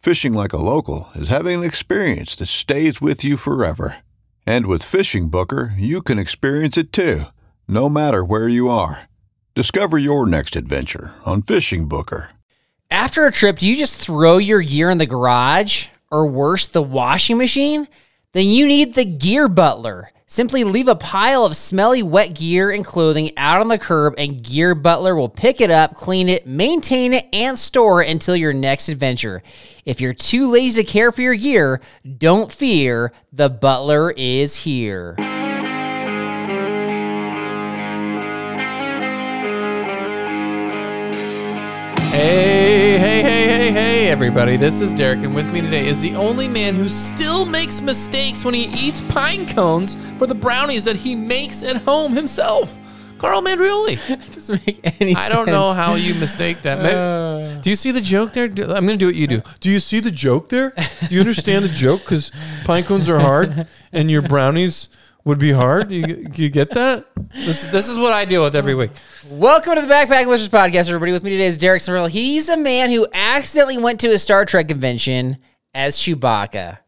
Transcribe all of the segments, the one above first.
Fishing like a local is having an experience that stays with you forever. And with FishingBooker, you can experience it too, no matter where you are. Discover your next adventure on FishingBooker. After a trip, do you just throw your gear in the garage or worse, the washing machine? Then you need the Gear Butler. Simply leave a pile of smelly wet gear and clothing out on the curb, and Gear Butler will pick it up, clean it, maintain it, and store it until your next adventure. If you're too lazy to care for your gear, don't fear, the Butler is here. Hey, hey, everybody. This is Derek, and with me today is the only man who still makes mistakes when he eats pine cones for the brownies that he makes at home himself. Carl Mandrioli. doesn't make any I don't know how you mistake that. Ma- uh. do you see the joke there? Do- I'm going to do what you do. Do you see the joke there? Do you understand the joke? Because pine cones are hard and your brownies would be hard. Do you, you get that? This, this is what I deal with every week. Welcome to the Backpack Listeners Podcast, everybody. With me today is Derek Sorrell. He's a man who accidentally went to a Star Trek convention as Chewbacca.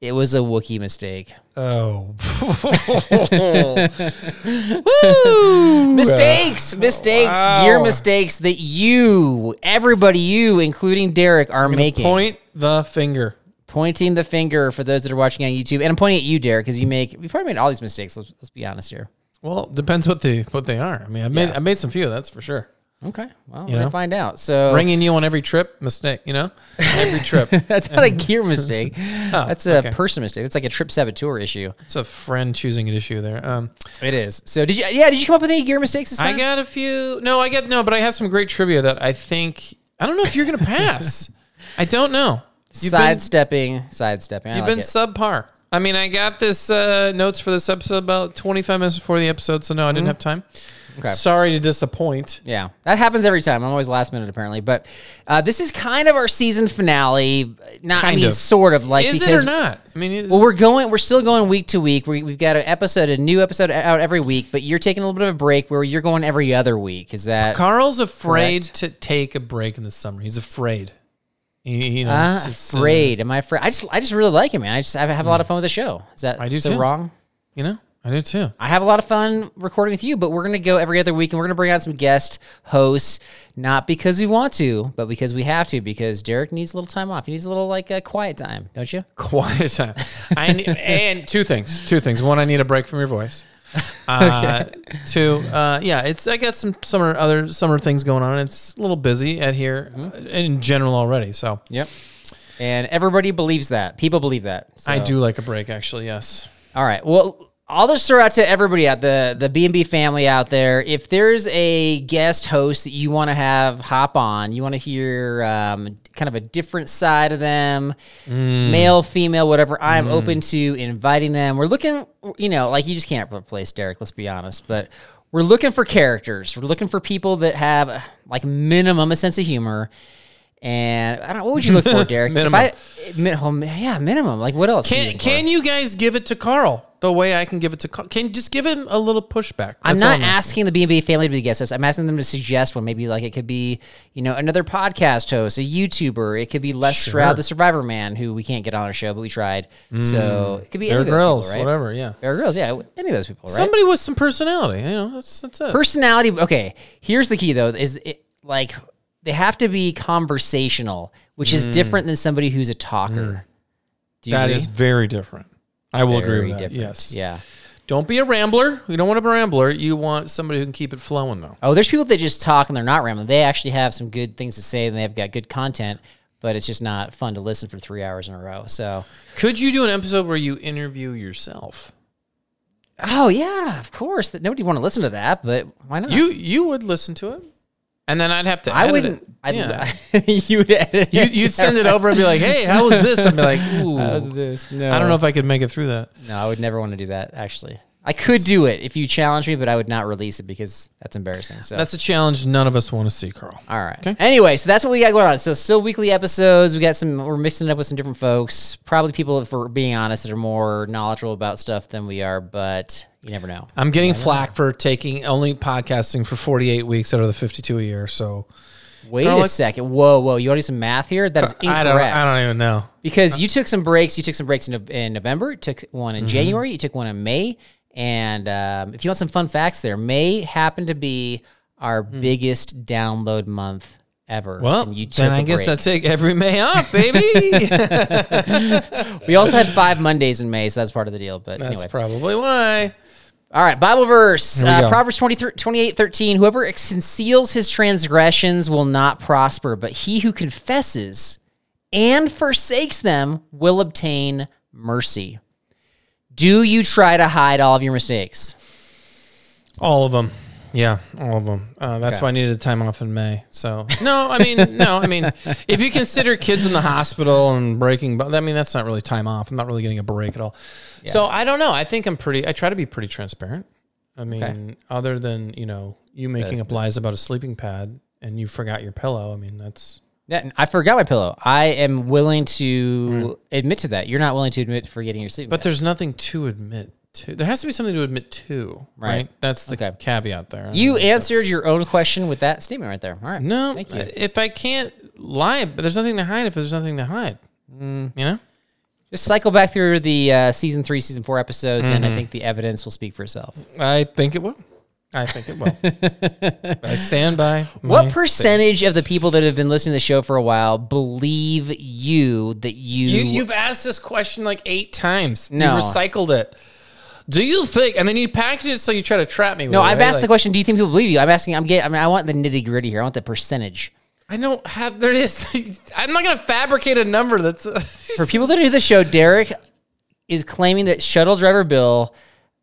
It was a Wookiee mistake. Oh. Mistakes, mistakes, Wow. gear mistakes that you, everybody, you, including Derek, are making. Point the finger. Pointing the finger for those that are watching on YouTube, and I'm pointing at you, Derek, because you make you probably made all these mistakes. Let's, let's be honest here. Well, depends what they what they are. I mean, I made Yeah. I made some few. That's for sure. Okay, well, we're You gonna know? find out. So Bringing you on every trip, mistake. You know, every trip. that's not a gear mistake. that's a Oh, okay. person mistake. It's like a trip saboteur issue. It's a friend choosing an issue there. Um, It is. So did you? Yeah, did you come up with any gear mistakes this time? I got a few. No, I get no, but I have some great trivia that I think I don't know if you're gonna pass. I don't know. You've been, sidestepping, sidestepping. I you've like been it. subpar. I mean, I got this uh, notes for this episode about 25 minutes before the episode, so no, I didn't have time. Mm-hmm. Okay. Sorry to disappoint. Yeah, that happens every time. I'm always last minute apparently, but uh, this is kind of our season finale. Not, I mean, of. sort of like Is because it or not? I mean, well, we're going. We're still going week to week. We, we've got an episode, a new episode out every week. But you're taking a little bit of a break where you're going every other week. Is that Carl's afraid Correct. to take a break in the summer. He's afraid. You know, uh, it's- it's, uh, afraid? Am I afraid? I just, I just really like it, man. I just, I have a lot of fun with the show. Is that I do so too. wrong? you know, I do too. I have a lot of fun recording with you, but we're gonna go every other week, and we're gonna bring out some guest hosts, not because we want to, but because we have to. Because Derek needs a little time off. He needs a little like uh, quiet time, don't you? quiet time. I need, and two things. Two things. One, I need a break from your voice. Uh, Two, uh, yeah, it's I got some summer other summer things going on. It's a little busy at here uh, in general already. So Yep. And everybody believes that. People believe that. I do like a break. Actually, yes. All right. Well, I'll just throw out to everybody out the the B and B family out there. If there's a guest host that you want to have hop on, you want to hear um, kind of a different side of them, mm. male, female, whatever. I'm mm. open to inviting them. We're looking, you know, like you just can't replace Derek. Let's be honest, but. We're looking for characters. We're looking for people that have like minimum a sense of humor. And I don't. What would you look for, Derek? Minimum. If I, eh, min- oh, yeah, minimum. Like what else? Can for? can you guys give it to Carl? The way I can give it to Carl. Can you just give him a little pushback? I'm That's all not asking. the B&B family to be guests. I'm asking them to suggest one. Maybe like it could be, you know, another podcast host, a YouTuber. It could be Les Stroud, the Survivor Man, who we can't get on our show, but we tried. So it could be Bear any of those Grylls, people, right? whatever. Yeah, Bear Grylls, yeah, any of those people, right? somebody with some personality. You know, that's that's it. personality okay here's the key though is it, like they have to be conversational which is different than somebody who's a talker do you Mm. That agree? is very different. I will agree with that. different. Yes. yeah Don't be a rambler. You don't want a rambler. You want somebody who can keep it flowing, though. oh there's people that just talk and they're not rambling they actually have some good things to say and they've got good content but it's just not fun to listen for three hours in a row so Could you do an episode where you interview yourself? oh yeah of course that nobody want to listen to that but why not You you would listen to it, and then I'd have to. i edit wouldn't yeah. you would edit you you'd send it over and be like, "Hey, how was this?" I'd be like, "Ooh, How's this no I don't know if I could make it through that." No, I would never want to do that. Actually, I could do it if you challenge me, but I would not release it because that's embarrassing. So That's a challenge none of us want to see, Carl. all right. Okay. Anyway, so that's what we got going on. So still weekly episodes. We got some. We're mixing it up with some different folks. Probably people, for being honest, that are more knowledgeable about stuff than we are. But you never know. I'm getting flack for taking only podcasting for 48 weeks out of the 52 a year. So Wait No, a like- second. Whoa, whoa. You want to do some math here? That is incorrect. I don't. I don't even know. because you took some breaks. You took some breaks in, Nov- in November. You took one Mm-hmm. in January. You took one in May. And um, if you want some fun facts, there May happened to be our biggest download month ever. Hmm. Well, and you took then I a guess I take every May off, baby. we also had five Mondays in May, so that's part of the deal. But That's anyway, probably why. All right. Bible verse, uh. Proverbs 20, 28, 13. Whoever conceals his transgressions will not prosper, but he who confesses and forsakes them will obtain mercy. Do you try to hide all of your mistakes? All of them. Yeah, all of them. Uh, that's Okay. why I needed a time off in May. So no, I mean, no, I mean, if you consider kids in the hospital and breaking, but I mean, that's not really time off. I'm not really getting a break at all. So I don't know. I think I'm pretty. I try to be pretty transparent. I mean, other than you know you making up lies about a sleeping pad and you forgot your pillow. I mean, that's Yeah, I forgot my pillow. I am willing to admit to that. You're not willing to admit forgetting your sleeping But bag. there's nothing to admit to. There has to be something to admit to, right? Right. That's the Okay. caveat there. I You mean, answered that's- your own question with that statement right there. All right. No, Thank you. if I can't lie, but there's nothing to hide if there's nothing to hide. Mm. You know? Just cycle back through the uh, season three, season four episodes, and I Mm-hmm. think the evidence will speak for itself. I think it will. I think it will. I stand by. What my percentage of the people that have been listening to the show for a while believe you that you? You, you've asked this question like eight times. No. You've recycled it. Do you think? And then you package it so you try to trap me. With no, I've asked the question. Do you think people believe you? I'm asking. I'm getting. I mean, I want the nitty gritty here. I want the percentage. I don't have. There it is. I'm not going to fabricate a number that's. For people that do the show, Derek is claiming that shuttle driver Bill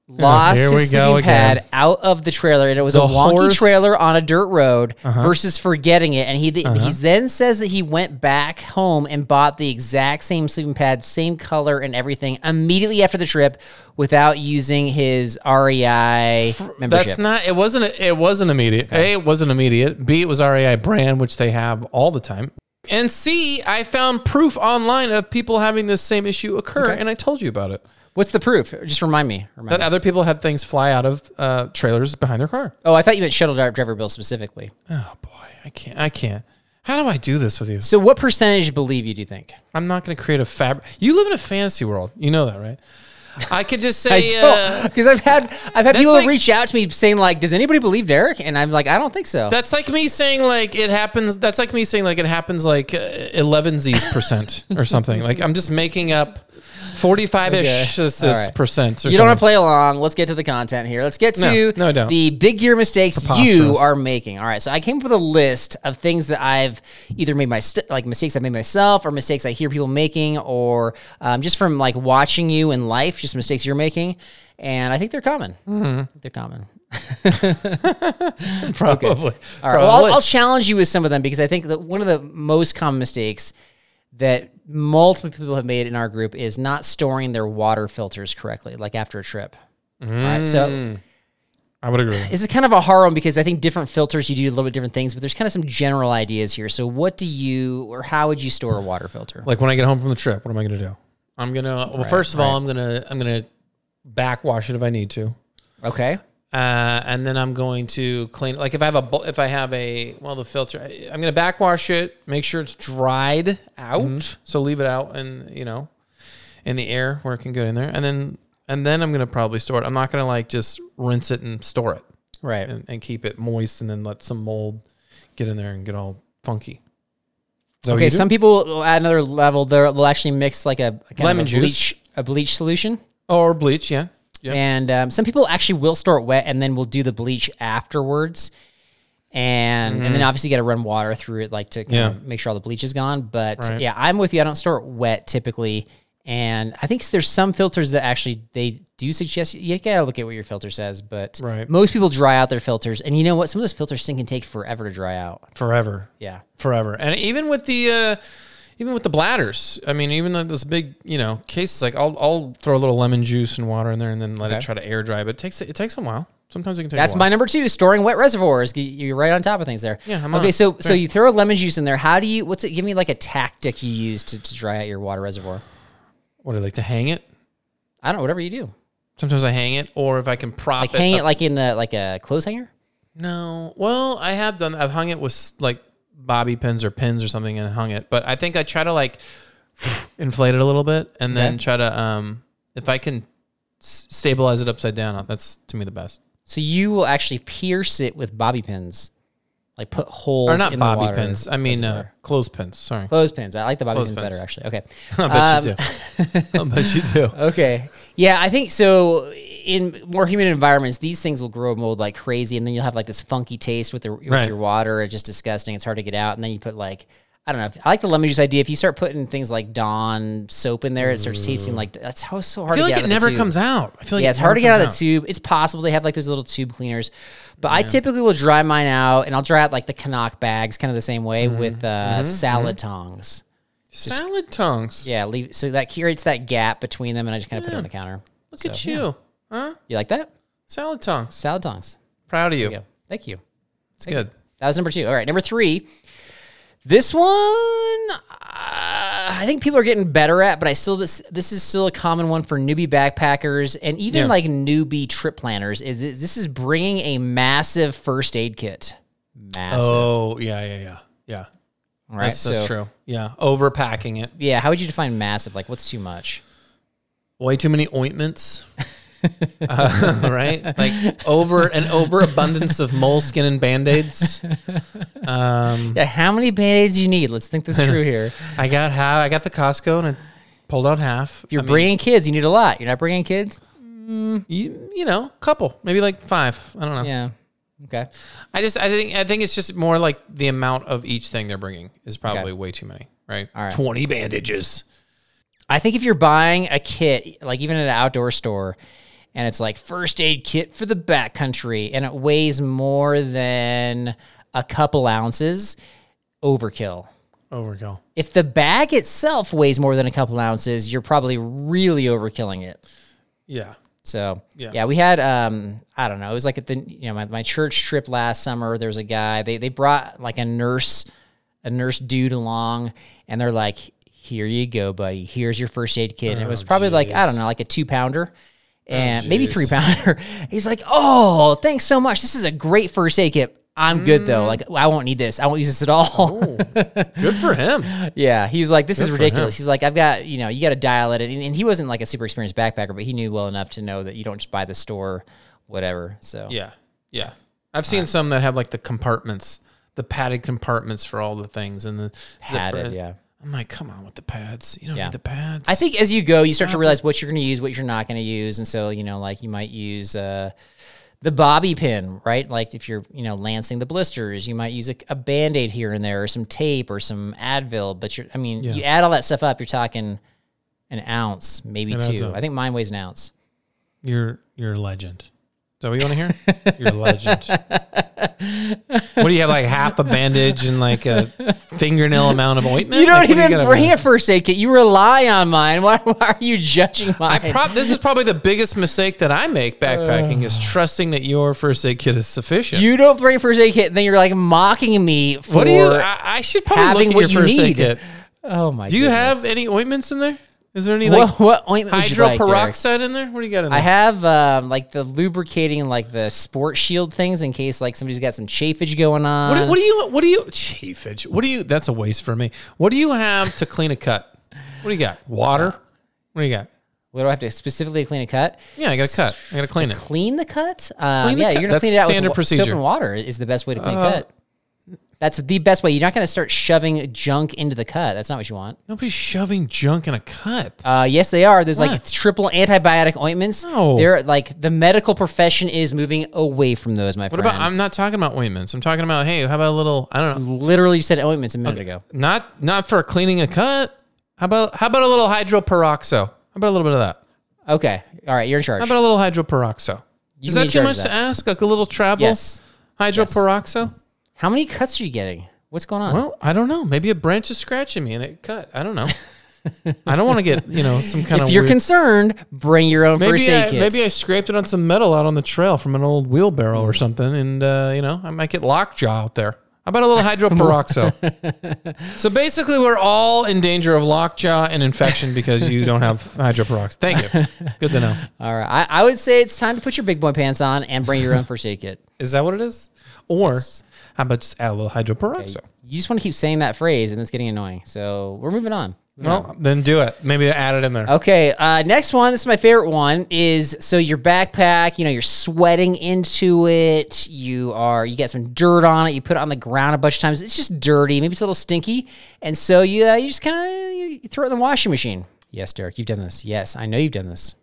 lost here we his go sleeping pad out of the trailer, and it was The a wonky horse- Uh-huh. trailer on a dirt road versus forgetting it. And he he then says that he went back home and bought the exact same sleeping pad, same color and everything, immediately after the trip without using his REI membership. That's not. It wasn't. It wasn't immediate. A. It wasn't immediate. B. It was REI brand, which they have all the time. And C. I found proof online of people having this same issue occur, and I told you about it. What's the proof? Just remind me. Remind That me. other people had things fly out of uh, trailers behind their car. Oh, I thought you meant shuttle dri- driver Bill specifically. Oh boy, I can't. I can't. How do I do this with you? So, what percentage believe you? Do you think? I'm not going to create a fabric. You live in a fantasy world. You know that, right? I could just say. uh, because I've had I've had people like- reach out to me saying like, "Does anybody believe Derek?" And I'm like, "I don't think so." That's like me saying like it happens. That's like me saying like it happens like eleven z's percent or something. Like I'm just making up forty five ish okay. percent. Or you don't want to play along. Let's get to the content here. Let's get to No, no, don't. the big gear mistakes you are making. All right, so I came up with a list of things that I've either made my st- like mistakes I made myself, or mistakes I hear people making, or um, just from like watching you in life, just mistakes you're making. And I think they're common. Mm-hmm. They're common. probably. All right. Well, I'll, I'll challenge you with some of them because I think that one of the most common mistakes that multiple people have made in our group is not storing their water filters correctly, like after a trip. All right. So I would agree. this is kind of a hard one because I think different filters you do a little bit different things, but there's kind of some general ideas here. So what do you or how would you store a water filter? Like when I get home from the trip, what am I going to do? I'm gonna. Well, first of all, I'm gonna. I'm gonna backwash it if I need to. Okay. Uh, and then I'm going to clean. Like if I have a if I have a well the filter, I- I'm going to backwash it. Make sure it's dried out. So leave it out and you know in the air where it can get in there. And then and then I'm going to probably store it. I'm not going to like just rinse it and store it Right. and, and keep it moist and then let some mold get in there and get all funky. Is that what Okay. Some people will add another level. They'll actually mix like a, Lemon a juice. bleach, a bleach solution. or bleach, yeah. Yeah. And um, some people actually will store it wet and then will do the bleach afterwards. And and then obviously you got to run water through it, like to kind Mm-hmm. Yeah. of make sure all the bleach is gone. But Right. yeah, I'm with you. I don't store it wet typically. And I think there's some filters that actually they do suggest you gotta look at what your filter says. But Right. most people dry out their filters, and you know what? Some of those filters can take forever to dry out. Forever. Yeah. forever. And even with the uh, even with the bladders, I mean, even though those big you know cases, like I'll I'll throw a little lemon juice and water in there and then let it try to air dry. But it takes it takes a while. Sometimes it can take. That's my number two. Storing wet reservoirs. You- You're right on top of things there. Yeah, I'm okay. on. So so you throw a lemon juice in there. How do you? What's it? Give me like a tactic you use to, to dry out your water reservoir. What do I like to hang it? I don't know. Whatever you do. Sometimes I hang it, or if I can prop Like it, hang it like in the like a clothes hanger. No, well, I have done. I've hung it with like bobby pins or pins or something and hung it. But I think I try to like inflate it a little bit and then Okay. try to um if I can s- stabilize it upside down. That's to me the best. So you will actually pierce it with bobby pins, like put holes Or not in bobby pins. I mean uh, clothespins. Sorry. clothespins. I like the bobby pins Clothespins. better actually. Okay. I bet you Um, do. I bet you do. Okay. Yeah, I think so. In more humid environments, these things will grow mold like crazy, and then you'll have like this funky taste with, the, with Right. your water. It's just disgusting. It's hard to get out. And then you put like, I don't know. I like the lemon juice idea. If you start putting things like Dawn soap in there, it starts tasting like that's how so hard. I feel like it out never comes out. I feel like yeah, it it's hard to get out of the tube. It's possible they have like those little tube cleaners, but I typically will dry mine out, and I'll dry out like the CNOC bags, kind of the same way Mm-hmm. with uh, salad tongs. Salad tongs. Yeah, leave so that creates that gap between them, and I just kind of put it on the counter. Look at you, huh? You like that? Salad tongs. Salad tongs. Proud of you. Yeah. Thank you. It's good. That was number two. All right, number three. This one, uh, I think people are getting better at, but I still this this is still a common one for newbie backpackers and even Yeah. like newbie trip planners. Is is- this is bringing a massive first aid kit? Massive. Oh yeah, yeah, yeah, yeah. All right, That's, that's so- true. Yeah, overpacking it. Yeah, how would you define massive? Like, what's too much? Way too many ointments. uh, right? Like over an overabundance of moleskin and band-aids. Um, Yeah, how many band-aids do you need? Let's think this through here. I got half. I got the Costco and I pulled out half. If you're I mean, bringing kids, you need a lot. You're not bringing kids? you, you know, couple, maybe like five. I don't know. Yeah. Okay. I just, I think, I think it's just more like the amount of each thing they're bringing is probably way too many. Right? All right. Twenty bandages. I think if you're buying a kit, like even at an outdoor store, and it's like first aid kit for the backcountry, and it weighs more than a couple ounces, overkill. Overkill. If the bag itself weighs more than a couple ounces, you're probably really overkilling it. Yeah. So Yeah. yeah, we had um I don't know it was like at the you know my, my church trip last summer. There was a guy they they brought like a nurse a nurse dude along, and they're like, "Here you go, buddy. Here's your first aid kit." And it was probably like I don't know like a two pounder. Oh, and maybe three pounder. He's like, "Oh, thanks so much. This is a great first aid kit. I'm good though. Like, mm. I won't need this. I won't use this at all." Oh, good for him. Yeah, he's like, this is ridiculous. He's like, I've got, you know, you got to dial it. in. And, and he wasn't like a super experienced backpacker, but he knew well enough to know that you don't just buy the store, whatever. So Yeah. Yeah. I've seen uh, some that have like the compartments, the padded compartments for all the things and the padded. zipper. Yeah. I'm like, come on with the pads. You don't Yeah. need the pads. I think as you go, you start to realize what you're going to use, what you're not going to use, and so you know, like you might use uh, the bobby pin, right? Like if you're, you know, lancing the blisters, you might use a, a band aid here and there, or some tape, or some Advil. But you're, I mean, you add all that stuff up, you're talking an ounce, maybe It adds two. up. I think mine weighs an ounce. you're you're a legend. That what you want to hear? You're a legend. what do you have like half a bandage and like a fingernail amount of ointment? You don't Like, even gotta- bring a first aid kit. You rely on mine. Why, why are you judging mine? I prob- this is probably the biggest mistake that I make backpacking is trusting that your first aid kit is sufficient. you don't bring a first aid kit, and then you're like mocking me for. what do you? I, I should probably having look at what your you first aid kit. oh my! Do you goodness. have any ointments in there? Is there any like what, what ointment you like, hydroperoxide in there? What do you got in there? I have um, like the lubricating, like the sport shield things, in case like somebody's got some chafage going on. What do, what do you? What do you? Chafage. What do you? That's a waste for me. What do you have to clean a cut? What do you got? Water. What do you got? What do I have to specifically clean a cut? Yeah, I got to cut. I got to clean it. Clean the cut? Um, Clean the yeah, cut. you're gonna That's clean it out standard with wa- soap and water. Is the best way to clean Uh, a cut. That's the best way. You're not gonna start shoving junk into the cut. That's not what you want. Nobody's shoving junk in a cut. Uh, yes, they are. There's like What? triple antibiotic ointments. No. They're like the medical profession is moving away from those, my What friend. about? I'm not talking about ointments. I'm talking about hey, how about a little? I don't know. literally said ointments a minute ago. Not not for cleaning a cut. How about how about a little hydroperoxo? How about a little bit of that? Okay, all right, you're in charge. How about a little hydroperoxo? You Is can be in that too charge much of to ask? Like a little travel Yes. hydroperoxo? How many cuts are you getting? What's going on? Well, I don't know. Maybe a branch is scratching me and it cut. I don't know. I don't want to get you know some kind if of. If you're weird- concerned, bring your own first maybe aid I, kit. maybe I scraped it on some metal out on the trail from an old wheelbarrow or something, and uh, you know I might get lockjaw out there. How about a little hydroperoxo? so basically, we're all in danger of lockjaw and infection because you don't have hydroperoxo. Thank you. Good to know. All right, I, I would say it's time to put your big boy pants on and bring your own first aid kit. Is that what it is? Or how about just add a little hydroperoxo? You just want to keep saying that phrase, and it's getting annoying. So we're moving on. Well, then do it. Maybe add it in there. Okay, uh, next one. This is my favorite one. Is so your backpack. You know, you're sweating into it. You are. You got some dirt on it. You put it on the ground a bunch of times. It's just dirty. Maybe it's a little stinky. And so you uh, you just kind of throw it in the washing machine. Yes, Derek, you've done this. Yes, I know you've done this.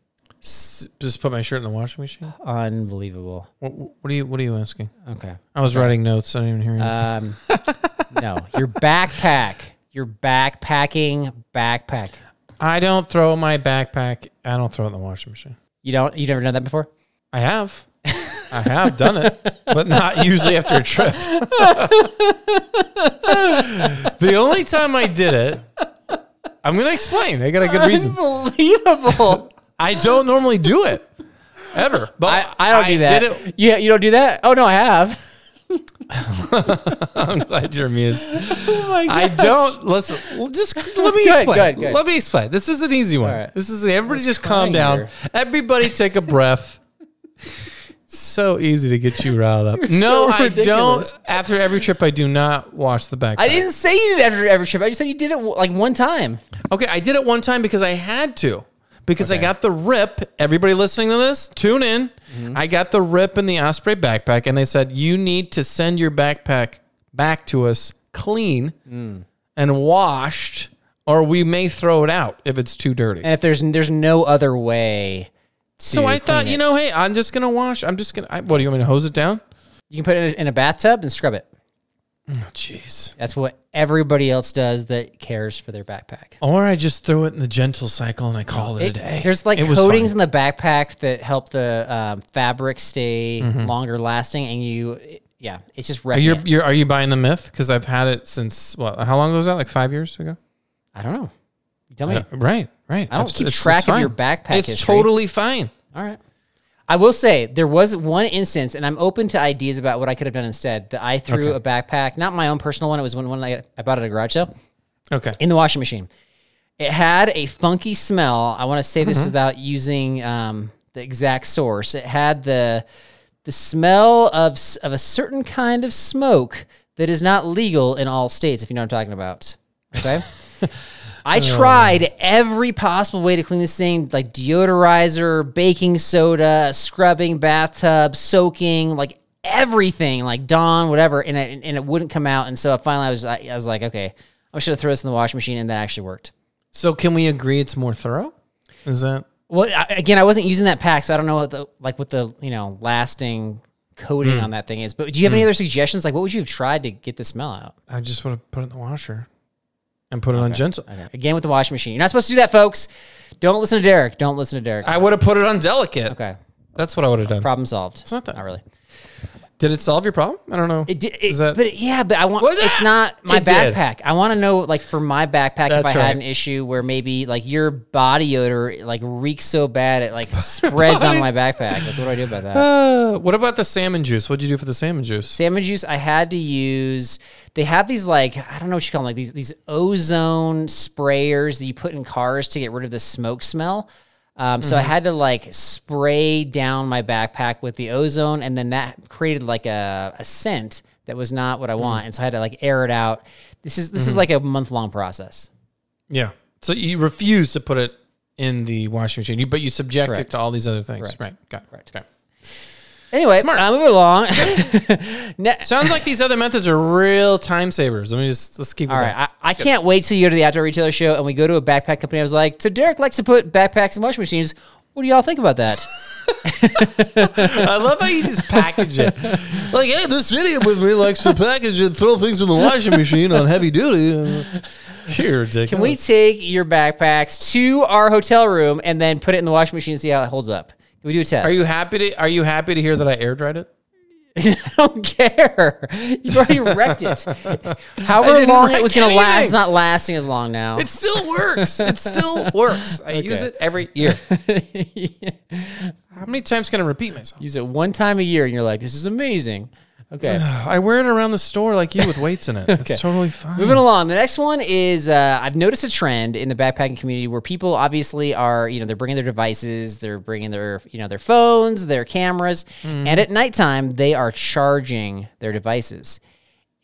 S- Just put my shirt in the washing machine. Unbelievable. What, what are you? What are you asking? Okay. I was writing notes. I didn't even hear you. Um, no, your backpack. Your backpacking backpack. I don't throw my backpack. I don't throw it in the washing machine. You don't. You've never done that before. I have. I have done it, but not usually after a trip. the only time I did it, I'm going to explain. I got a good reason. Unbelievable. I don't normally do it ever. But I, I don't do that. Did it. Yeah, you don't do that. Oh no, I have. I'm glad you're amused. Oh I don't listen. Just let me Oh Good, explain. good, good. Let me explain. This is an easy one. Right. This is everybody just calm down. here. Everybody take a breath. It's so easy to get you riled up. You're no, so I don't. After every trip, I do not wash the backpack. I didn't say you did after every trip. I just said you did it like one time. Okay, I did it one time because I had to. Because I got the rip. Everybody listening to this, tune in. Mm-hmm. I got the rip in the Osprey backpack, and they said you need to send your backpack back to us clean Mm. and washed, or we may throw it out if it's too dirty. And if there's there's no other way. To so I thought, clean you know, hey, I'm just gonna wash. I'm just gonna. I, what do you want me to hose it down? you can put it in a bathtub and scrub it. Oh, jeez. That's what everybody else does that cares for their backpack. Or I just throw it in the gentle cycle and I call it, It- a day. There's like It coatings in the backpack that help the um, fabric stay Mm-hmm. longer lasting, and you, yeah, it's just Are you you're, are you buying the myth? Because I've had it since what? How long ago was that? Like five years ago. I don't know. You tell me. Right, right. I don't It's- keep it's- track it's of your backpack It's history. totally fine. All right. I will say there was one instance, and I'm open to ideas about what I could have done instead. That I threw Okay. a backpack, not my own personal one. It was one, one I, I bought at a garage sale Okay. in the washing machine. It had a funky smell. I want to say this Mm-hmm. without using um, the exact source. It had the the smell of of a certain kind of smoke that is not legal in all states. If you know what I'm talking about. Okay. I tried every possible way to clean this thing, like deodorizer, baking soda, scrubbing, bathtub, soaking, like everything, like Dawn, whatever, and it, and it wouldn't come out. And so finally, I was I, I was like, okay, I should have thrown this in the washing machine, and that actually worked. So can we agree it's more thorough? Is that Well, I, again, I wasn't using that pack, so I don't know what the like what the you know lasting coating Hmm. on that thing is. But do you have any other suggestions? Like, what would you have tried to get the smell out? I just want to put it in the washer and put it on gentle. Again, with the washing machine, you're not supposed to do that, folks. Don't listen to Derek. Don't listen to Derek. I would have put it on delicate. Okay, That's what I would have done. problem solved. It's not that. Not really. Did it solve your problem? I don't know. It did, it, Is that- but yeah, but I want. Was It's not my It did. backpack. I want to know, like, for my backpack, if That's I right. had an issue where maybe like your body odor like reeks so bad it like spreads on my backpack. Like, what do I do about that? Uh, what about the salmon juice? What'd you do for the salmon juice? Salmon juice. I had to use. They have these like I don't know what you call them, like these these ozone sprayers that you put in cars to get rid of the smoke smell. Um, so I mm-hmm. had to like spray down my backpack with the ozone, and then that created like a, a scent that was not what I mm-hmm. want, and so I had to like air it out. This is this is mm-hmm. like a month long process. Yeah. So you refuse to put it in the washing machine, you, but you subject Correct. it to all these other things. Correct. Right. Got it. Okay. Anyway, uh, moving along. Ne- Sounds like these other methods are real time savers. Let me just let's keep. All that. I, I can't wait till you go to the outdoor retailer show and we go to a backpack company. I was like, so Derek likes to put backpacks in washing machines. What do y'all think about that? I love how you just package it. Like, hey, this idiot with me likes to package and throw things in the washing machine on heavy duty. You're ridiculous. Can we take your backpacks to our hotel room and then put it in the washing machine and see how it holds up? Can we do a test? Are you happy to Are you happy to hear that I air dried it? I don't care. You've already wrecked it. However long it was going to last, it's not lasting as long now. It still works. It still works. I use it every year. How many times can I repeat myself? Use it one time a year and you're like, this is amazing. Okay. I wear it around the store like you with weights in it. It's totally fine. Moving along, the next one is uh, I've noticed a trend in the backpacking community where people obviously are, you know, they're bringing their devices, they're bringing their, you know, their phones, their cameras, and at nighttime they are charging their devices.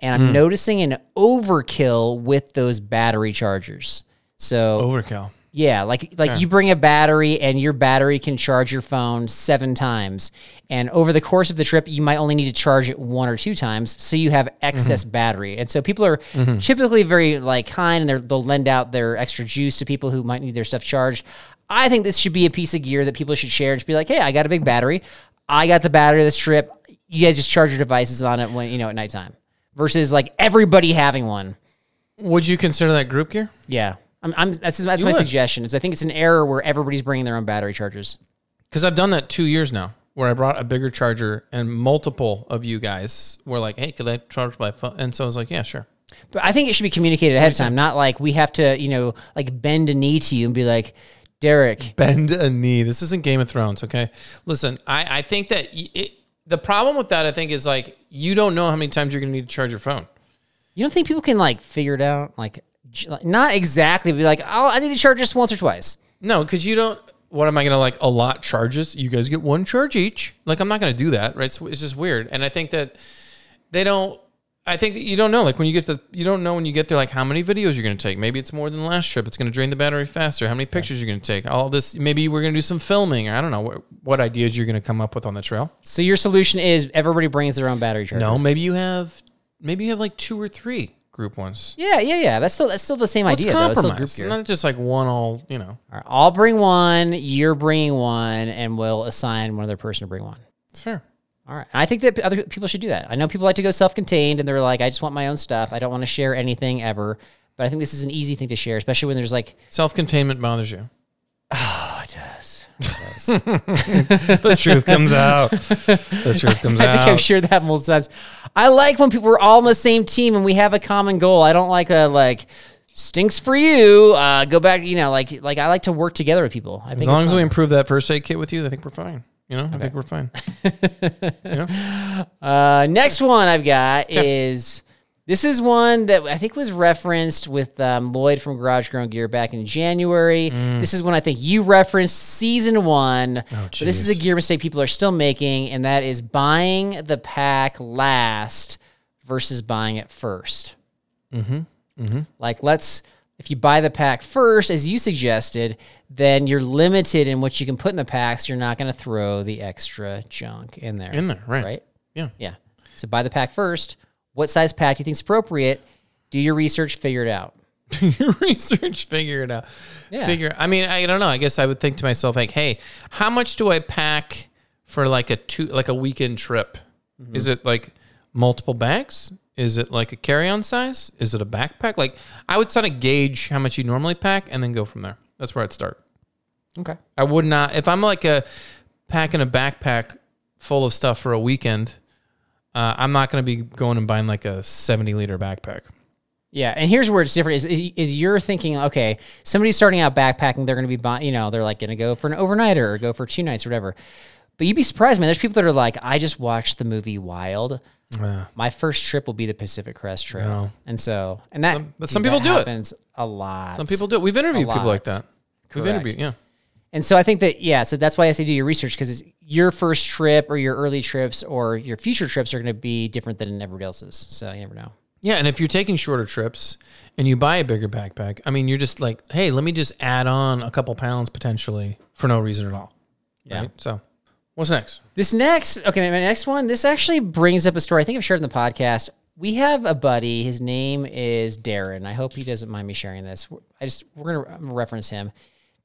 And I'm noticing an overkill with those battery chargers. So Overkill. Yeah, like like you bring a battery and your battery can charge your phone seven times. And over the course of the trip, you might only need to charge it one or two times, so you have excess mm-hmm. battery. And so people are mm-hmm. typically very like kind, and they'll lend out their extra juice to people who might need their stuff charged. I think this should be a piece of gear that people should share and just be like, "Hey, I got a big battery. I got the battery of this trip. You guys just charge your devices on it when you know at nighttime." Versus like everybody having one. Would you consider that group gear? Yeah, I'm, I'm that's that's You my would. suggestion. Is I think it's an error where everybody's bringing their own battery chargers. Because I've done that two years now, where I brought a bigger charger, and multiple of you guys were like, "Hey, could I charge my phone?" And so I was like, "Yeah, sure." But I think it should be communicated ahead of time, not like we have to, you know, like bend a knee to you and be like, Derek, Bend a knee. This isn't Game of Thrones, okay? Listen, I, I think that y- it, the problem with that, I think, is like you don't know how many times you're going to need to charge your phone. you don't think people can like figure it out? Like, like, not exactly, but be like, oh, I need to charge just once or twice. No, because you don't. What am I going to like allot charges? You guys get one charge each. Like I'm not going to do that, right? It's, it's just weird, and I think that they don't. I think that you don't know. Like when you get the, you don't know when you get there, like how many videos you're going to take. Maybe it's more than the last trip. It's going to drain the battery faster. How many pictures you're going to take? All this. Maybe we're going to do some filming. Or I don't know what, what ideas you're going to come up with on the trail. So your solution is everybody brings their own battery charger. No, maybe you have, maybe you have like two or three group ones. Yeah, yeah, yeah. That's still that's still the same Let's idea. Though. It's still group compromise. gear. Not just like one all. You know, All right, I'll bring one. You're bringing one, and we'll assign one other person to bring one. it's fair. All right. I think that other people should do that. I know people like to go self-contained and they're like, I just want my own stuff. I don't want to share anything ever. But I think this is an easy thing to share, especially when there's like, Self containment bothers you. the truth comes out. The truth comes out. I think I've shared that multiple times. I like when people are all on the same team and we have a common goal. I don't like a like stinks for you. Uh, go back. You know, like like I like to work together with people. I think As long as we improve that first aid kit with you, I think we're fine. You know, I think we're fine. Uh, next one I've got is this is one that I think was referenced with um, Lloyd from Garage Grown Gear back in January. Mm. This is one I think you referenced season one. but this is a Oh, gear mistake people are still making, and that is buying the pack last versus buying it 1st Mm-hmm. Like let's if you buy the pack first, as you suggested, then you're limited in what you can put in the packs. You're not going to throw the extra junk in there. In there, right? Right? Yeah. Yeah. So buy the pack first. What size pack do you think is appropriate? Do your research, figure it out. Your Research, figure it out. Yeah. Figure. I mean, I don't know. I guess I would think to myself, like, hey, how much do I pack for like a two, like a weekend trip? Mm-hmm. Is it like multiple bags? Is it like a carry-on size? Is it a backpack? Like, I would sort of gauge how much you normally pack and then go from there. That's where I'd start. Okay. I would not if I'm like a packing a backpack full of stuff for a weekend. Uh, I'm not going to be going and buying like a 70 liter backpack. Yeah, and here's where it's different: is is, is you're thinking, okay, somebody's starting out backpacking, they're going to be buying, you know, they're like going to go for an overnighter or go for two nights or whatever. But you'd be surprised, man. There's people that are like, I just watched the movie Wild. My first trip will be the Pacific Crest Trail, No. and so and that. but dude, some people do it. happens a lot. Some people do. it. We've interviewed people like that. We've interviewed, yeah. And so I think that yeah, so that's why I say do your research because your first trip or your early trips or your future trips are going to be different than everybody else's. So you never know. Yeah, and if you're taking shorter trips and you buy a bigger backpack, I mean, you're just like, hey, let me just add on a couple pounds potentially for no reason at all. Yeah. Right? So, what's next? This next, okay, my next one, this actually brings up a story I think I've shared in the podcast. We have a buddy. His name is Darren. I hope he doesn't mind me sharing this. I just we're gonna reference him.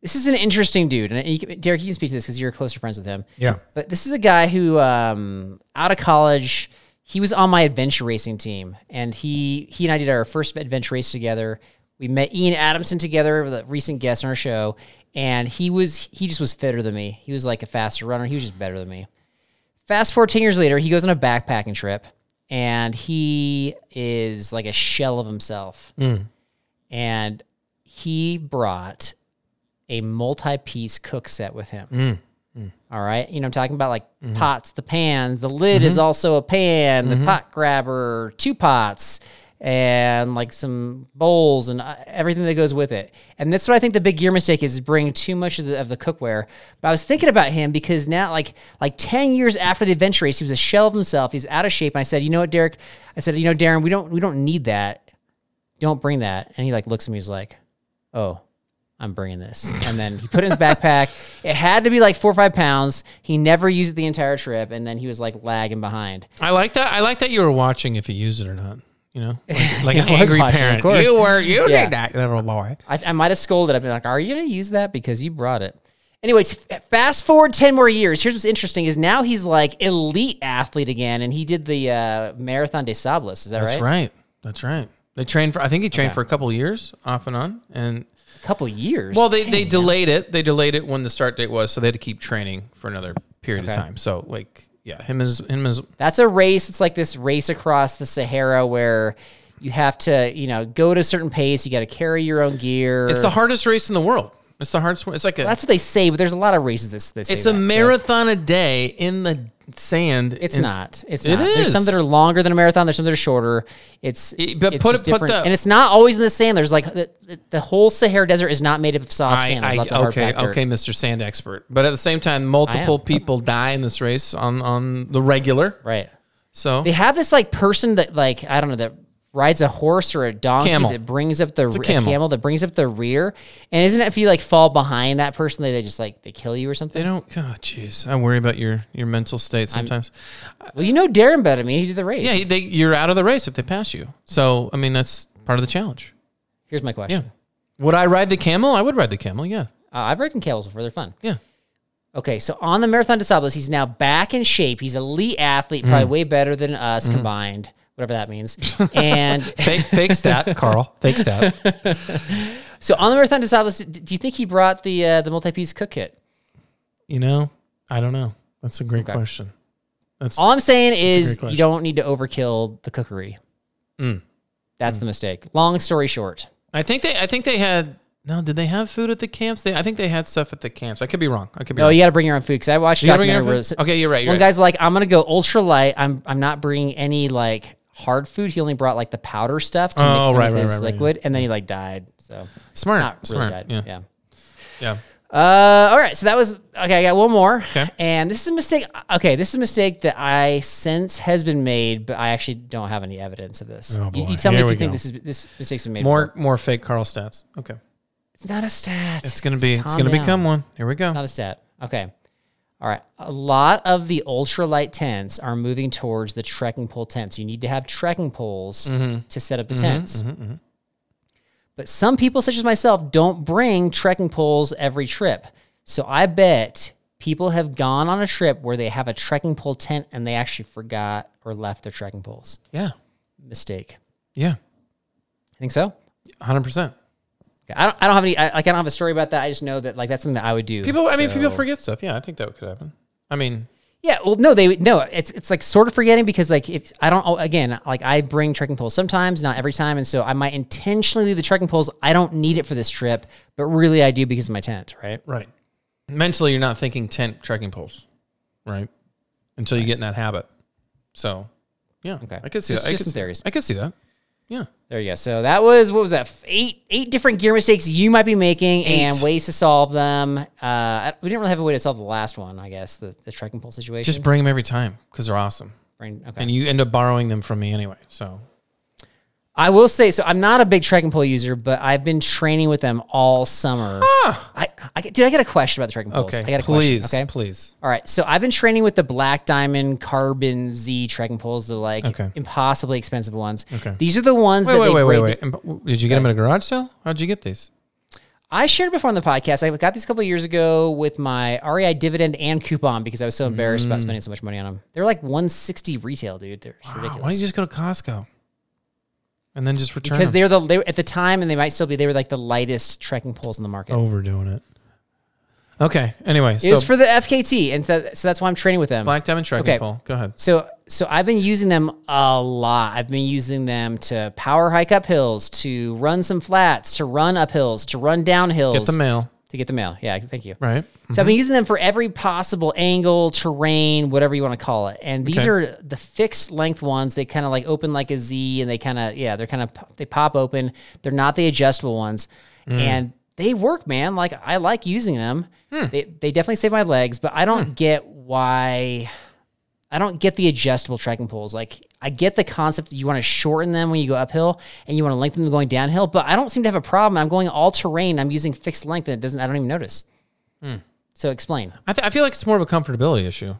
This is an interesting dude, and you can, Derek, you can speak to this because you're closer friends with him. Yeah. But this is a guy who, um, out of college, he was on my adventure racing team, and he he and I did our first adventure race together. We met Ian Adamson together, the recent guest on our show, and he was he just was fitter than me. He was like a faster runner. He was just better than me. Fast forward ten years later, he goes on a backpacking trip, and he is like a shell of himself. And he brought a multi-piece cook set with him. Mm, mm. All right. You know, I'm talking about like mm-hmm. pots, the pans. The lid is mm-hmm. also a pan, the mm-hmm. pot grabber, two pots, and like some bowls and uh, everything that goes with it. And that's what I think the big gear mistake is, is bringing too much of the, of the cookware. But I was thinking about him because now, like, like 10 years after the adventure race, he was a shell of himself. He's out of shape. And I said, you know what, Derek? I said, you know, Darren, we don't, we don't need that. Don't bring that. And he like looks at me. He's like, oh, I'm bringing this. And then he put it in his backpack. It had to be like four or five pounds. He never used it the entire trip. And then he was like lagging behind. I like that. I like that you were watching if he used it or not. You know, like, like an I was angry watching, of parent. course. You were using Yeah. that little boy. I, I might have scolded. I've been like, are you going to use that? Because you brought it. Anyway, t- fast forward 10 more years. Here's what's interesting is now he's like elite athlete again. And he did the uh, Marathon des Sables. Is that That's right? That's right. They trained for. I think he trained for a couple of years, off and on, and couple years. Well, they, Dang, they delayed it. They delayed it when the start date was, so they had to keep training for another period of time. So like, yeah, him as him as That's a race. It's like this race across the Sahara where you have to, you know, go at a certain pace. You got to carry your own gear. it's the hardest race in the world. It's the hardest one. It's like a That's what they say, but there's a lot of races this say it's a marathon a day in the sand. It's And- not. It's It not. There's some that are longer than a marathon. There's some that are shorter. It's It- but it's put put different. the- and it's not always in the sand. There's like the, the, whole Sahara Desert is not made up of soft I, sand. I, okay, okay, Mr. Sand expert. But at the same time, multiple people die in this race on on the regular. Right. So They have this like person that like I don't know that rides a horse or a donkey Camel. that brings up the a a camel. camel. that brings up the rear. And isn't it if you like fall behind that person, they, they just like they kill you or something? they don't. Oh, jeez, I worry about your your mental state sometimes. Well, you know Darren better than me. He did the race. yeah, they, you're out of the race if they pass you. So I mean, that's part of the challenge. Here's my question. Yeah. Would I ride the camel? I would ride the camel. Yeah. Uh, I've ridden camels before. They're fun. Yeah. Okay, so on the Marathon des Sables, he's now back in shape. He's elite athlete, probably Mm. way better than us combined, whatever that means. And Fake fake stat, Carl. Fake stat. so on the Marathon des Sables, d- do you think he brought the uh, the multi-piece cook kit? You know, I don't know. That's a great Okay. question. That's All I'm saying is you don't need to overkill the cookery. Mm. That's the mistake. Long story short. I think they I think they had no, did they have food at the camps? They I think they had stuff at the camps. I could be wrong. I could be No, wrong. you got to bring your own food because I watched You bring your documentary own where food? Okay, you're right. You're one right. guy's like, I'm gonna go ultra light. I'm I'm not bringing any like hard food. He only brought like the powder stuff to mix Oh, right, with right, his right, liquid, and then he like died. So smart. not really smart. died. Yeah. yeah. Yeah. Uh, all right. So that was okay. I got one more. Okay. And this is a mistake. Okay, this is a mistake that I sense has been made, but I actually don't have any evidence of this. Oh, you, you tell me if you think this is this mistake's been made. More before. more fake Carl stats. Okay. It's not a stat. It's gonna be it's gonna down. become one. Here we go. It's not a stat. Okay. All right. A lot of the ultralight tents are moving towards the trekking pole tents. You need to have trekking poles mm-hmm. to set up the mm-hmm, tents. Mm-hmm, but some people, such as myself, don't bring trekking poles every trip. So I bet people have gone on a trip where they have a trekking pole tent and they actually forgot or left their trekking poles. Yeah. Mistake. Yeah. I think so? 100%. Yeah, I don't. I don't have any. I, like, I don't have a story about that. I just know that like that's something that I would do. People. I mean, people forget stuff. Yeah, I think that could happen. I mean, Yeah, well, no, they no. It's it's like sort of forgetting because like if I don't oh, again like I bring trekking poles sometimes, not every time, and so I might intentionally leave the trekking poles. I don't need it for this trip, but really I do because of my tent, right? right. Mentally, you're not thinking tent trekking poles, right? Until you get in that habit. So, yeah. Okay. I could see Just- that. I could some see- theories. I could see that. Yeah. There you go. So that was what was that? Eight eight different gear mistakes you might be making and ways to solve them. Uh, we didn't really have a way to solve the last one, I guess, the the trekking pole situation. Just bring them every time because they're awesome. Bring- okay. And you end up borrowing them from me anyway. So, I will say, so I'm not a big trekking pole user, but I've been training with them all summer. I, I, dude, I got a question about the trekking poles. okay. I got a please. question. Okay. Please. All right. So I've been training with the Black Diamond Carbon Z trekking poles, the like Okay. impossibly expensive ones. Okay. These are the ones Wait, that wait, wait, wait, wait. And, Did you get them at a garage sale? How'd you get these? I shared before on the podcast. I got these a couple of years ago with my REI dividend and coupon because I was so embarrassed about mm. spending so much money on them. They're like 160 retail, dude. They're Wow, ridiculous. why don't you just go to Costco and then just return because them? they're the they, were- at the time, and they might still be. They were like the lightest trekking poles in the market. overdoing it. Okay. Anyway, It so was for the FKT, and so, so that's why I'm training with them. Black Diamond trekking Okay. pole. Go ahead. So so I've been using them a lot. I've been using them to power hike up hills, to run some flats, to run up hills, to run down hills. Get the mail. To get the mail. Yeah, thank you. Right. So I've been using them for every possible angle, terrain, whatever you want to call it. And these Okay. are the fixed length ones. They kind of like open like a Z and they kind of, yeah, they're kind of, they pop open. They're not the adjustable ones. Mm. And they work, man. Like I like using them. Hmm. They, they definitely save my legs, but I don't get why, I don't get the adjustable trekking poles. Like I get the concept that you want to shorten them when you go uphill and you want to lengthen them going downhill, but I don't seem to have a problem. I'm going all terrain. I'm using fixed length and it doesn't, I don't even notice. Hmm. So explain. I, th- I feel like it's more of a comfortability issue,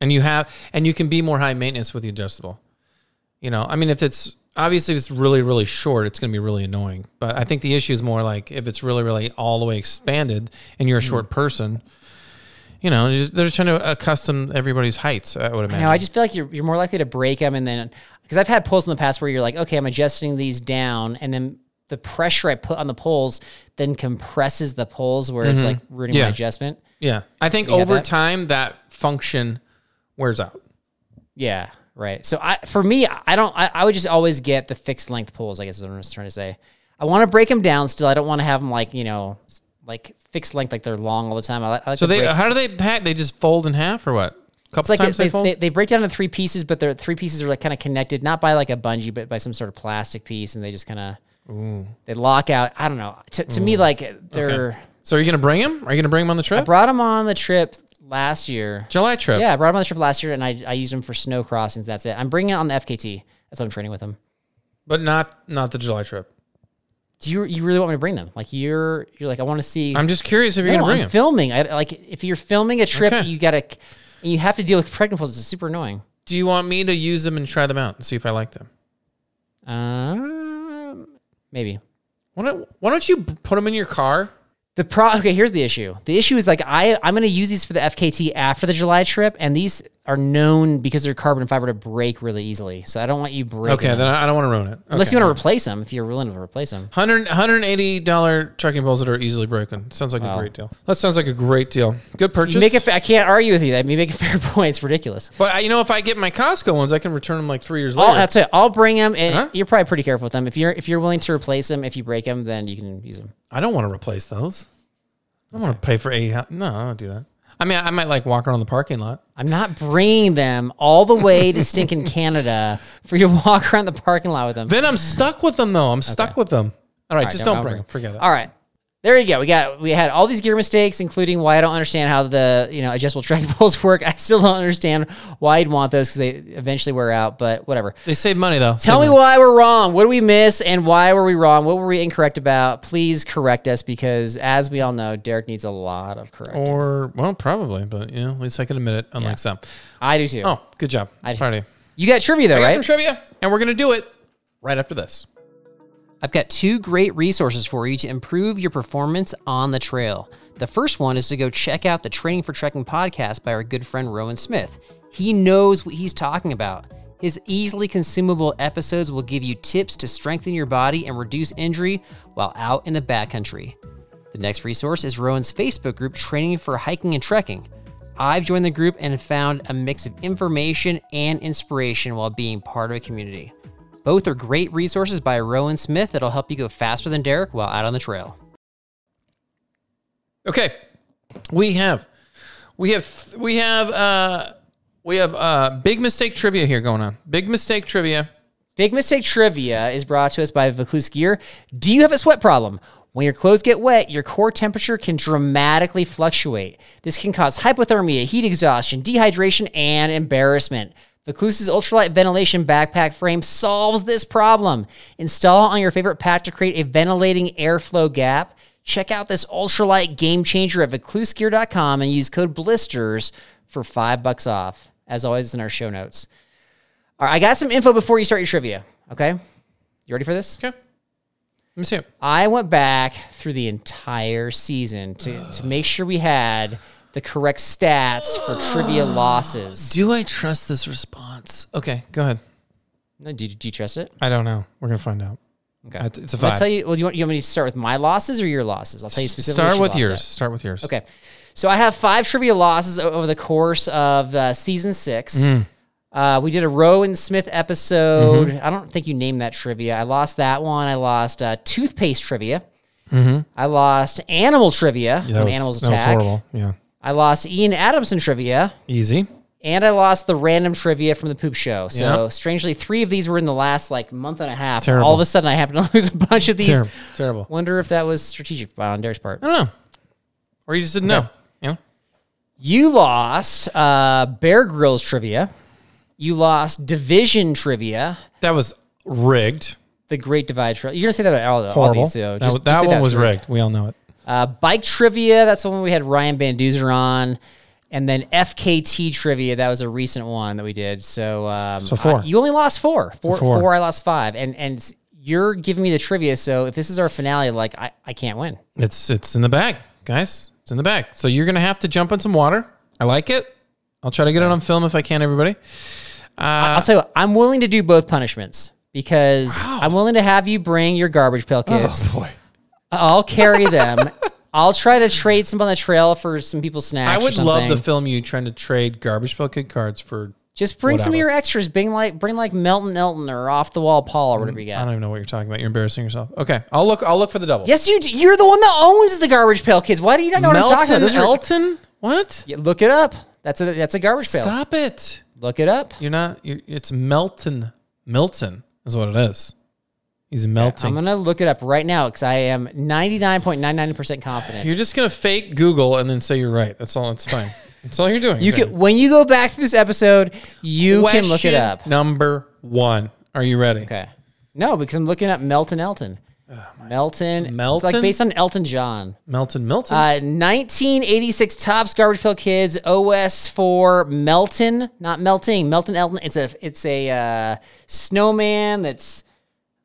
and you have and you can be more high maintenance with the adjustable. You know, I mean, if it's obviously if it's really really short, it's going to be really annoying. But I think the issue is more like if it's really really all the way expanded and you're a short person. You know, they're just, they're just trying to accustom everybody's heights. I would imagine. No, I just feel like you're, you're more likely to break them and then because I've had pulls in the past where you're like, okay, I'm adjusting these down, and then the pressure I put on the poles then compresses the poles where it's like ruining Mm-hmm. Yeah. my adjustment. yeah, I think get over that? time that function wears out. Yeah, right. So I for me, I don't. I, I would just always get the fixed length poles. I guess is what I'm just trying to say. I want to break them down still. I don't want to have them like you know like fixed length like they're long all the time. I like, I like So they break- how do they pack? They just fold in half or what? Couple It's like times they, they, fold. they, they break down into three pieces, but their three pieces are like kind of connected, not by like a bungee, but by some sort of plastic piece, and they just kind of they lock out. I don't know. To, to me, mm. like they're. Okay. So are you gonna bring them? Are you gonna bring them on the trip? I brought them on the trip last year. July trip. Yeah, I brought them on the trip last year, and I, I used them for snow crossings. That's it. I'm bringing it on the FKT. That's what I'm training with them. but not not the July trip. Do you you really want me to bring them? Like you're you're like I want to see. I'm just curious if you're No, gonna bring I'm them. filming. I like if you're filming a trip, Okay. you gotta you have to deal with pregnant poles. It's super annoying. Do you want me to use them and try them out and see if I like them? Um, maybe. Why don't, why don't you b- put them in your car? The pro okay, here's the issue. The issue is like I I'm gonna use these for the FKT after the July trip, and these are known because they're carbon fiber to break really easily. So I don't want you breaking Okay, them. then I I don't want to ruin it. unless Okay. you want to replace them. If you're willing to replace them, 100 $180 trekking poles that are easily broken. Sounds like a great deal. That sounds like a great deal. Good purchase. you make a I can't argue with you. That you make a fair point. It's ridiculous. but I- you know, if I get my Costco ones, I can return them like three years later. I'll, that's it. I'll bring them, and Huh? you're probably pretty careful with them. If you're if you're willing to replace them, if you break them, then you can use them. I don't want to replace those. I don't want to pay for eight. No, I don't do that. I mean, I might like walk around the parking lot. I'm not bringing them all the way to stinking Canada for you to walk around the parking lot with them. Then I'm stuck with them, though. I'm stuck with them. All right, right, just don't- don't bring them. Forget it. All right. There you go. We got we had all these gear mistakes, including why I don't understand how the you know adjustable trekking poles work. I still don't understand why you'd want those because they eventually wear out. But whatever. They save money, though. Tell me why we're wrong. What do we miss, and why were we wrong? What were we incorrect about? Please correct us because, as we all know, Derek needs a lot of correcting. Or, well, probably, but, you know, at least I can admit it, unlike some. I do too. Oh, good job. I- do. Party. you got trivia though, I got right? some trivia, and we're going to do it right after this. I've got two great resources for you to improve your performance on the trail. The first one is to go check out the Training for Trekking podcast by our good friend Rowan Smith. He knows what he's talking about. His easily consumable episodes will give you tips to strengthen your body and reduce injury while out in the backcountry. The next resource is Rowan's Facebook group, Training for Hiking and Trekking. I've joined the group and found a mix of information and inspiration while being part of a community. Both are great resources by Rowan Smith that'll help you go faster than Derek while out on the trail. Okay, we have, we have, we have, uh, we have uh, big mistake trivia here going on. Big mistake trivia. Big Mistake Trivia is brought to us by Vaucluse Gear. Do you have a sweat problem? When your clothes get wet, your core temperature can dramatically fluctuate. This can cause hypothermia, heat exhaustion, dehydration, and embarrassment. Vaucluse's ultralight ventilation backpack frame solves this problem. Install on your favorite pack to create a ventilating airflow gap. Check out this ultralight game changer at vauclusegear.com and use code BLISTERS for five bucks off. As always, in our show notes. All right, I got some info before you start your trivia. Okay, you ready for this? Okay, let me see it. I went back through the entire season to, to make sure we had the correct stats for trivia losses. Do I trust this response? Okay, go ahead. No, do, do you trust it? I don't know. We're gonna find out. Okay. It's- it's a I'll five. tell you. Well, do you want, you want me to start with my losses or your losses? I'll tell you specifically. Start with you yours. lost Start with yours. Okay. So I have five trivia losses o- over the course of uh, season six. Mm. Uh, we did a Rowan Smith episode. Mm-hmm. I don't think you named that trivia. I lost that one. I lost uh, toothpaste trivia. I lost animal trivia Mm-hmm. That was, animals that was attack. horrible. Yeah. I lost Ian Adamson trivia. Easy. And I lost the random trivia from the poop show. So Yeah. strangely, three of these were in the last like month and a half. Terrible. All of a sudden, I happen to lose a bunch of these. Terrible. Terrible. Wonder if that was strategic on Derek's part. I don't know. Or you just didn't know. You know? You lost uh, Bear Grylls trivia. You lost Division trivia. That was rigged. The Great Divide trivia. You're gonna say that about all, the, all Horrible. these, so that just- just that say one that's was rigged. We all know it. Uh, bike trivia. That's the one we had Ryan Van Duzer on. And then FKT trivia. That was a recent one that we did. So, um, So four. I- you only lost four. Four, four. four. I lost five. And and you're giving me the trivia. So if this is our finale, like I, I can't win. It's it's in the bag, guys. It's in the bag. So you're gonna have to jump in some water. I like it. I'll try to get it on film if I can, everybody. I'll tell you, what, I'm willing to do both punishments because I'm willing to have you bring your garbage pail kids. boy. I'll carry them. I'll try to trade some on the trail for some people's snacks. I or would love to film you trying to trade garbage pail kid cards for. Just bring some of your extras. Bring like bring like Melton Elton or off the wall Paul or whatever mm, you got. I don't even know what you're talking about. You're embarrassing yourself. Okay, I'll look. I'll look for the double. Yes, you. d- You're the one that owns the garbage pail kids. Why do you not know what I'm talking Melton about? Those are- Elton. What? Yeah, look it up. That's a that's a garbage pail. Stop it. Look it up. You're not. You're, it's Melton. Milton is what it is. He's melting. I'm gonna look it up right now because I am 99.99% confident. You're just gonna fake Google and then say you're right. That's all. It's fine. That's all you're doing. you can when you go back through this episode, you can look it Question up. Number one. Are you ready? Okay. No, because I'm looking up Melton Elton. Melton. Melton? It's like based on Elton John. Melton. Milton. Uh, 1986 Topps Garbage Pail Kids OS for Melton, not melting. Melton Elton. It's a it's a uh, snowman that's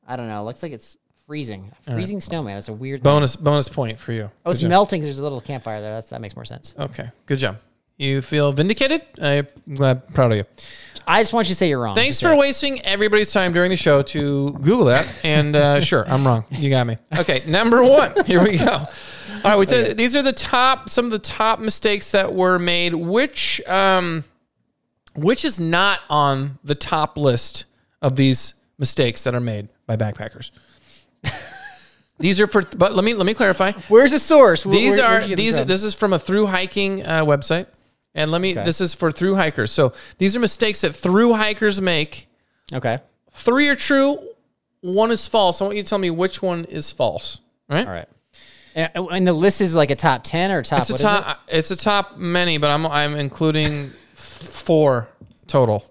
I don't know. Looks like it's freezing. A freezing snowman. It's a weird. bonus. Bonus point for you. Oh, it's job. melting because there's a little campfire there. That's that makes more sense. Okay. Good job. You feel vindicated? I'm glad, proud of you. I just want you to say you're wrong. Thanks That's for it. wasting everybody's time during the show to Google that. And uh, sure, I'm wrong. You got me. Okay, number one. Here we go. All right, we did, these are the top, some of the top mistakes that were made. Which, um, which is not on the top list of these mistakes that are made by backpackers? these are for, but let me let me clarify. Where's the source? Where- These where- are where'd these. from? This is from a through hiking uh, website, and let me. This is for through hikers. So these are mistakes that through hikers make. okay. Three are true, one is false. I want you to tell me which one is false. Right? All right. And, and the list is like a top ten or top. It's a what is it? top. It's a top many, but I'm I'm including four total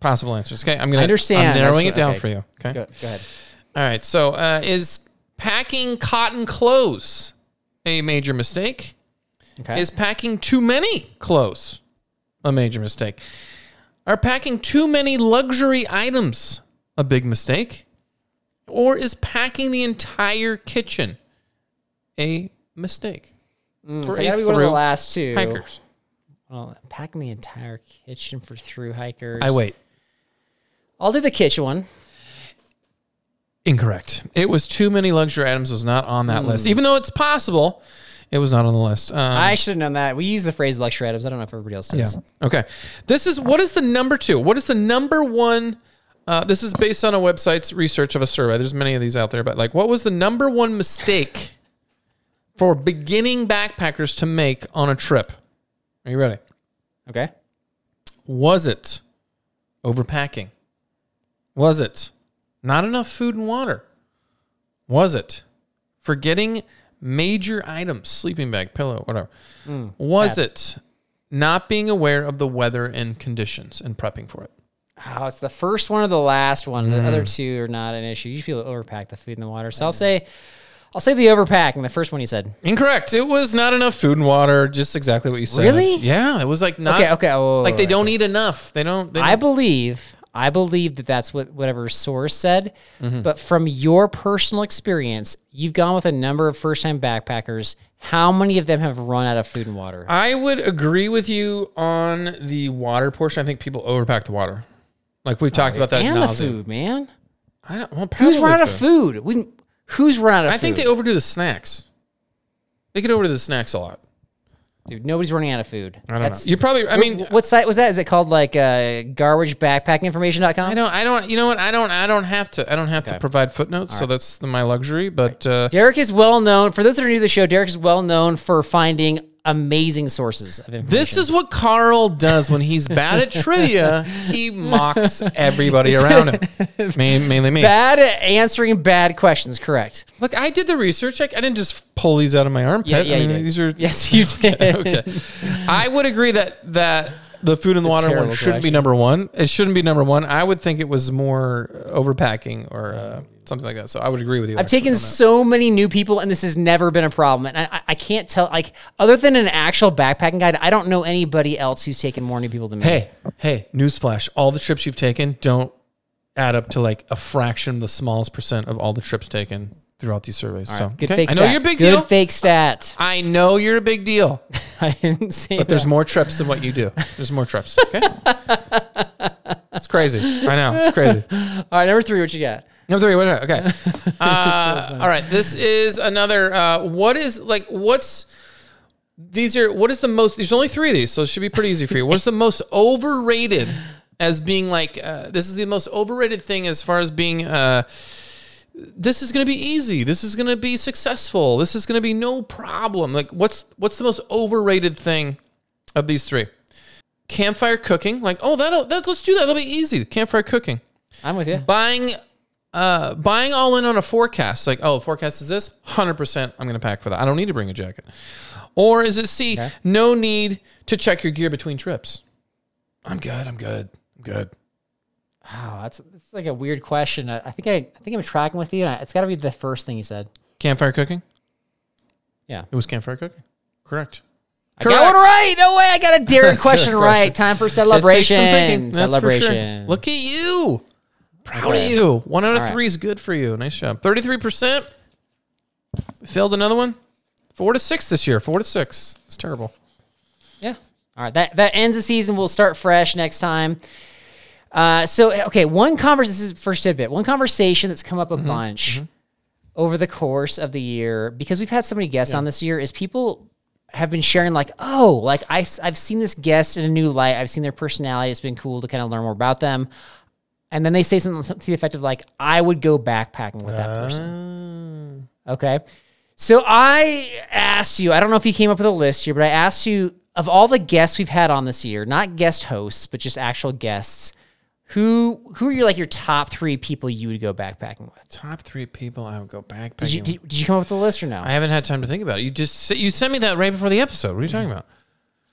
possible answers. Okay, I'm gonna. I understand. I'm narrowing That's it down what- for you. Okay. Go, go ahead. All right. So uh, is packing cotton clothes a major mistake? Okay. Is packing too many clothes a major mistake? Are packing too many luxury items a big mistake? Or is packing the entire kitchen a mistake? Mm, for so gotta be one of the last two. Hikers. Well, packing the entire kitchen for through hikers. I wait. I'll do the kitchen one. Incorrect. It was too many luxury items was not on that list. Even though it's possible, It was not on the list. Um, I should have known that. We use the phrase luxury items. I don't know if everybody else does. Yeah. Okay. This is what is the number two? What is the number one? Uh, this is based on a website's research of a survey. There's many of these out there, but like, what was the number one mistake for beginning backpackers to make on a trip? Are you ready? Okay. Was it overpacking? Was it not enough food and water? Was it forgetting major items, sleeping bag, pillow, whatever? Was it not being aware of the weather and conditions and prepping for it? Oh, it's the first one or the last one. The Mm. other two are not an issue. You feel overpack the food and the water. So I'll say, I'll say the overpacking. The first one you said. Incorrect. It was not enough food and water. Just exactly what you said. Really? Yeah. It was like not. Okay. Okay. oh, Like they okay. don't eat enough. They don't. They I don't believe. I believe that that's what whatever source said. Mm-hmm. But from your personal experience, you've gone with a number of first time backpackers. How many of them have run out of food and water? I would agree with you on the water portion. I think people overpack the water. Like we've talked about that. and the food, man. I don't. Well, Who's run out of food? We, who's run out of I food? think they overdo the snacks. They get over to the snacks a lot. Dude, nobody's running out of food. I don't know. You probably. I mean, what site was that? Is it called like uh, garbagebackpackinginformation.com? I don't. I don't. You know what? I don't. I don't have to. I don't have to provide footnotes. So that's the, my luxury. But uh, Derek is well known. For those that are new to the show, Derek is well known for finding amazing sources of information. this is what Carl does when he's bad at trivia. He mocks everybody around him, Ma- mainly me. bad at answering bad questions. Correct. Look, I did the research. I, I didn't just pull these out of my armpit. Yeah, yeah, I mean, these are Yes, you did. okay. I would agree that that the food and the water one shouldn't be number one. It shouldn't be number one. I would think it was more overpacking or uh, something like that. So I would agree with you. I've taken so many new people, and this has never been a problem. And I, I- can't tell, like, other than an actual backpacking guide, I don't know anybody else who's taken more new people than me. Hey, hey, newsflash! All the trips you've taken don't add up to like a fraction, of the smallest percent of all the trips taken throughout these surveys. so good okay. fake I know stat. you're a big Good deal. fake stat. I know you're a big deal, I didn't say but there's more trips than what you do. There's more trips. Okay, it's crazy. I know it's crazy. All right, number three, what you got? Number three. What? Okay. Uh, all right. This is another. Uh, what is like? What's these are? What is the most? There's only three of these, so it should be pretty easy for you. What's the most overrated as being like? Uh, this is the most overrated thing as far as being. Uh, this is going to be easy. This is going to be successful. This is going to be no problem. Like, what's what's the most overrated thing of these three? Campfire cooking. Like, oh, that'll that, let's do that. It'll be easy. Campfire cooking I'm with you. buying uh buying all in on a forecast like oh forecast is this 100% i'm gonna pack for that i don't need to bring a jacket or is it c Okay. no need to check your gear between trips i'm good i'm good i'm good Wow, that's, that's like a weird question. I, I think I, I think I'm tracking with you. It's got to be the first thing you said. campfire cooking Yeah. it was campfire cooking correct I got one right. No way. I got a Derek question right. Time for celebration. for sure. celebration. look at you proud Okay. of you one out of All right. three is good for you nice job 33% failed another one four to six this year four to six it's terrible Yeah. All right. That that ends the season. We'll start fresh next time. Uh, so okay, one conversation. This is first tidbit. One conversation that's come up a Mm-hmm. bunch over the course of the year because we've had so many guests on this year is people have been sharing like, oh, like I, I have seen this guest in a new light. I've seen their personality. It's been cool to kind of learn more about them. And then they say something to the effect of like, I would go backpacking with that ah. person. Okay. So I asked you, I don't know if you came up with a list here, but I asked you of all the guests we've had on this year, not guest hosts, but just actual guests, who who are your like your top three people you would go backpacking with? Top three people I would go backpacking. Did you with. did, did you come up with a list or no? I haven't had time to think about it. You just you sent me that right before the episode. What are you talking about?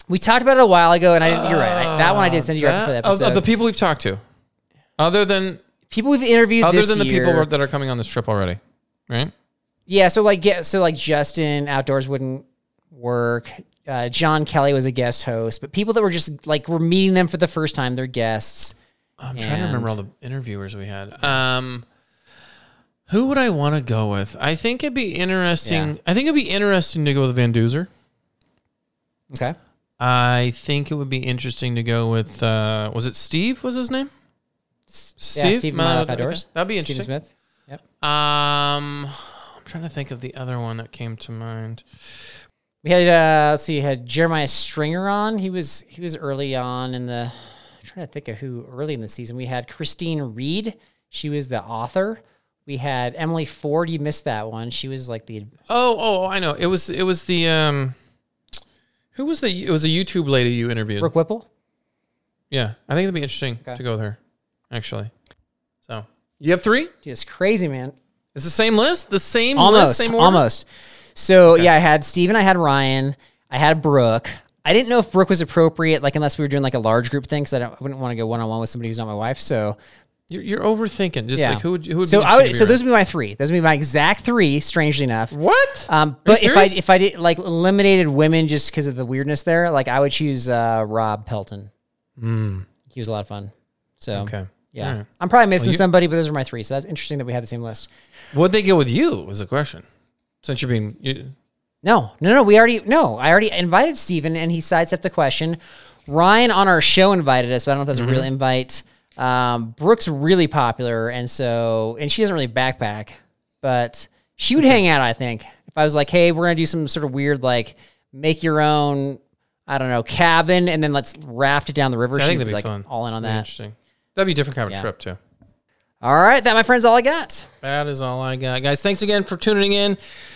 we talked about it a while ago, and I didn't. You're right. I, that one I did send you right ah, before the That- oh, oh, of, episode. of the people we've talked to, other than people we've interviewed other this than the year. people that are coming on this trip already, right? Yeah, so like get so like Justin outdoors wouldn't work. Uh, John Kelly was a guest host, but people that were just like we're meeting them for the first time, they're guests. I'm trying to remember all the interviewers we had. Um, who would I want to go with? I think it'd be interesting. Yeah. I think it'd be interesting to go with Van Duzer. Okay. I think it would be interesting to go with. Uh, was it Steve? Was his name? Yeah, Steve from Uh, Live okay. That'd be Steven interesting. Smith. Yep. Um, I'm trying to think of the other one that came to mind. We had uh, let's see, we had Jeremiah Stringer on. He was he was early on in the. I'm trying to think of who early in the season. We had Christine Reed. She was the author. We had Emily Ford. You missed that one. She was like the Oh, oh, I know. It was it was the um who was the it was a YouTube lady you interviewed. Brooke Whipple. Yeah. I think it'd be interesting Okay. to go with her, actually. So you have three? Dude, it's crazy, man. It's the same list? The same almost, list, same order? almost. So yeah, I had Steven, I had Ryan, I had Brooke. I didn't know if Brooke was appropriate, like unless we were doing like a large group thing, because I, I wouldn't want to go one on one with somebody who's not my wife. So You're, you're overthinking. Just yeah, like who would who would so be I would, so those would be my three. Those would be my exact three. Strangely enough, What? Um, but if I if I did like eliminated women just because of the weirdness there, like I would choose uh, Rob Pelton. Mm. He was a lot of fun. So. Okay. Yeah, right. I'm probably missing you- somebody, but those are my three. So that's interesting that we had the same list. What'd they get with you? Was the question. Since you're being you, No, no, no. We already no. I already invited Steven and he sidestepped the question. Ryan on our show invited us, but I don't know if that's a real invite. Um, Brooke's really popular, and so and she doesn't really backpack, but she would hang out. I think if I was like, hey, we're gonna do some sort of weird like make your own, I don't know, cabin, and then let's raft it down the river. I she'd think that'd be like fun. all in on that. Interesting. That'd be a different kind of Yeah. trip too. All right, that my friends, all I got. That is all I got, guys. Thanks again for tuning in.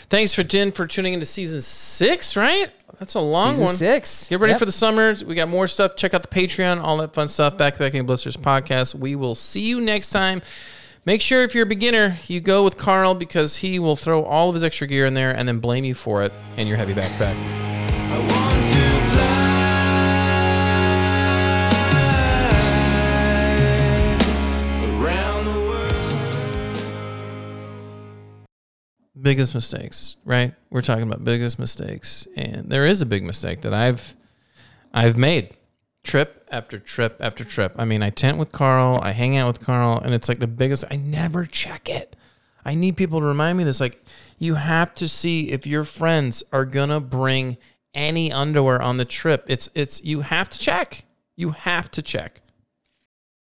Thanks for Jen for tuning into season six. Right? That's a long Season one. six. Get ready Yep. for the summers. We got more stuff. Check out the Patreon, all that fun stuff. Backpacking Blisters podcast. We will see you next time. Make sure if you're a beginner, you go with Carl because he will throw all of his extra gear in there and then blame you for it and your heavy backpack. Biggest mistakes, right? We're talking about biggest mistakes, and there is a big mistake that I've I've made trip after trip after trip. I mean, I tent with Carl, I hang out with Carl, and it's like the biggest. I never check it. I need people to remind me this. Like, you have to see if your friends are gonna bring any underwear on the trip. It's it's you have to check. You have to check.